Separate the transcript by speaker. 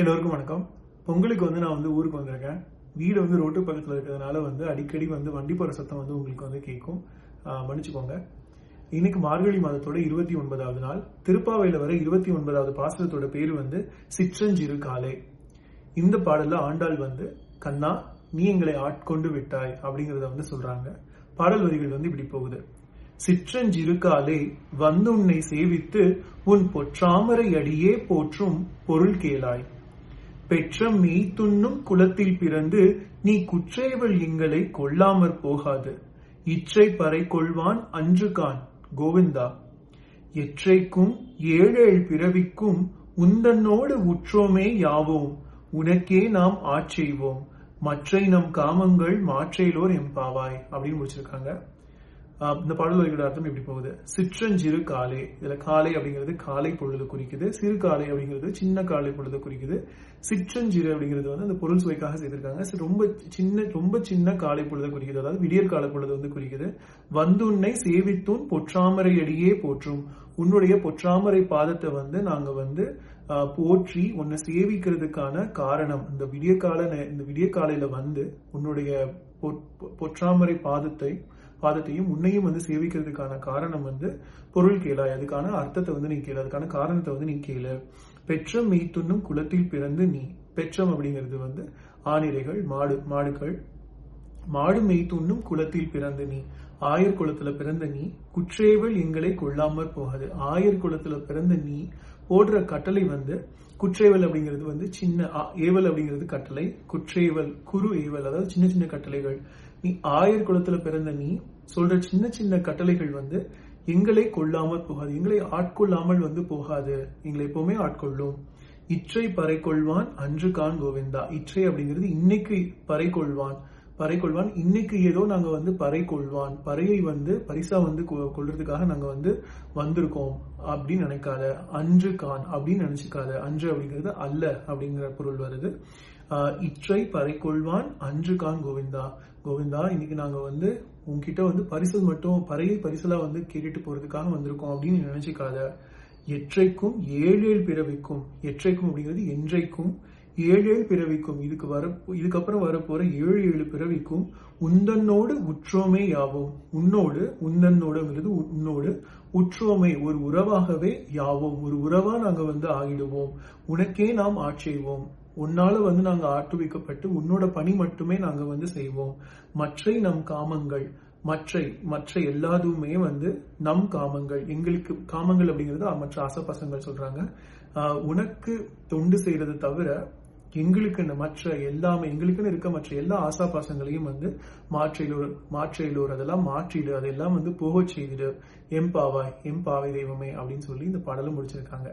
Speaker 1: எல்லோருக்கும் வணக்கம். பொங்கலுக்கு வந்து நான் வந்து ஊருக்கு வந்திருக்கேன். வீடு வந்து ரோட்டு பக்கத்தில் இருக்கிறதுனால வந்து அடிக்கடி வந்து வண்டி போகிற சத்தம் வந்து உங்களுக்கு வந்து கேட்கும். மன்னிச்சுக்கோங்க. இன்னைக்கு மார்கழி மாதத்தோட இருபத்தி ஒன்பதாவது நாள். திருப்பாவையில் வர இருபத்தி ஒன்பதாவது பாசனத்தோட பேர் வந்து சிற்றஞ்சிறு காலை. இந்த பாடலில் ஆண்டாள் வந்து கண்ணா நீ எங்களை ஆட்கொண்டு விட்டாய் அப்படிங்கிறத வந்து சொல்றாங்க. பாடல் வரிகள் வந்து இப்படி போகுது. சிற்றஞ்சிறுகாலே வந்து உன்னை சேவித்து உன் பொற்றாமரை அடியே போற்றும் பொருள் கேளாய். பெற்ற மெய்த்துண்ணும் குலத்தில் பிறந்து நீ குற்றேவல் எங்களை கொல்லாமற் போகாது. இற்றை பறை கொள்வான் அன்று கான் கோவிந்தா. எற்றைக்கும் ஏழேழ் பிறவிக்கும் உந்தன்னோடு உற்றோமே யாவோம். உனக்கே நாம் ஆட்செய்வோம். மற்றை நம் காமங்கள் மாற்றையிலோர் எம்பாவாய் அப்படின்னு முடிச்சிருக்காங்க. இந்த பாடல் வரிகளோட அர்த்தம் எப்படி போகுது? சிற்றஞ்சிறு காலை. இதுல காலை அப்படிங்கிறது காலை பொழுது குறிக்குது. சிறு காலை அப்படிங்கிறது சின்ன காலை பொழுது குறிக்குது. சிற்றஞ்சிறு அப்படிங்கிறது வந்து அந்த பொருள் சுவைக்காக செய்திருக்காங்க. சரி, ரொம்ப சின்ன ரொம்ப சின்ன காலை பொழுது குறிக்குது. அதாவது விடியற் கால பொழுது வந்து குறிக்குது. வந்துன்னை சேவித்தூன் பொற்றாமரை அடியே போற்றும். உன்னுடைய பொற்றாமரை பாதத்தை வந்து நாங்க வந்து போற்றி உன்னை சேவிக்கிறதுக்கான காரணம். இந்த விடிய கால இந்த விடிய காலையில வந்து உன்னுடைய பொற்- பொற்றாமரை பாதத்தை பாதத்தையும் உன்னையும் வந்து சேவிக்கிறதுக்கான காரணம் வந்து பொருள் கேளாய் அதுக்கான அர்த்தத்தை வந்து நீ கேளு. அதுக்கான காரணத்தை வந்து நீ கேளு. பெற்றம் மெய்த்துண்ணும் குலத்தில் பிறந்து நீ. பெற்றம் அப்படிங்கிறது வந்து ஆணிரைகள் மாடு மாடுகள். மாடு மெய்த்துண்ணும் குலத்தில் பிறந்து நீ. ஆயர் குலத்துல பிறந்த நீ. குற்றேவல் எங்களை கொள்ளாமற் போகாது. ஆயர் குலத்துல பிறந்த நீ ஓடுற கட்டளை வந்து குற்றேவல் அப்படிங்கிறது வந்து சின்ன ஆ- ஏவல் அப்படிங்கிறது கட்டளை குற்றேவல் குரு ஏவல் அதாவது சின்ன சின்ன கட்டளைகள். நீ ஆயர் குலத்துல பிறந்த நீ சொல்ற சின்ன சின்ன கட்டளைகள் வந்து எங்களை கொள்ளாமல் போகாது. எங்களை ஆட்கொள்ளாமல் வந்து போகாது. எங்களை எப்பவுமே ஆட்கொள்ளும். இற்றை பறை கொள்வான் அன்று கான் கோவிந்தா இற்றை அப்படிங்கிறது இன்னைக்கு பறை கொள்வான். பறை கொள்வான் இன்னைக்கு ஏதோ நாங்க வந்து பறை கொள்வான் பறையை வந்து பரிசா வந்து கொ- கொள்றதுக்காக நாங்க வந்து வந்திருக்கோம் அப்படின்னு நினைக்காத. அன்று கான் அப்படின்னு நினைச்சுக்காத. அன்று அப்படிங்கிறது அல்ல அப்படிங்கிற பொருள் வருது. இற்றை பறை கொள்வான் அன்று கான் கோவிந்தா. கோவிந்தா இன்னைக்கு நாங்க வந்து உங்ககிட்ட வந்து பரிசல் மட்டும் பறையை பரிசலா வந்து கேட்டுட்டு போறதுக்காக வந்திருக்கோம் அப்படின்னு நினைச்சுக்காத. எற்றைக்கும் ஏழு ஏழு பிறவிக்கும் எற்றைக்கும் அப்படிங்கிறது என்றைக்கும் ஏழு ஏழு பிறவிக்கும். இதுக்கு வர இதுக்கப்புறம் வரப்போற ஏழு ஏழு பிறவிக்கும் உந்தன்னோடு உற்றோமே யாவோம். உன்னோடு உந்தன்னோடுங்கிறது உன்னோடு உற்றோமை ஒரு உறவாகவே யாவோம். ஒரு உறவா நாங்க வந்து ஆகிடுவோம். உனக்கே நாம் ஆட்செய்வோம் உன்னால வந்து நாங்க ஆட்டுவிக்கப்பட்டு உன்னோட பணி மட்டுமே நாங்க வந்து செய்வோம். மற்றை நம் காமங்கள் மற்றை மற்ற எல்லாதுமே வந்து நம் காமங்கள். எங்களுக்கு காமங்கள் அப்படிங்கிறது மற்ற ஆசைப்பாசங்கள் சொல்றாங்க. உனக்கு தொண்டு செய்யறது தவிர எங்களுக்குன்னு மற்ற எல்லாமே எங்களுக்குன்னு இருக்க மற்ற எல்லா ஆசா பாசங்களையும் வந்து மாற்றிலூர் மாற்றிலூர் அதெல்லாம் மாற்றிடு அதெல்லாம் வந்து போக செய்திடு. எம்பாவாய் எம்பாவை தெய்வமே அப்படின்னு சொல்லி இந்த பாடலும் முடிச்சிருக்காங்க.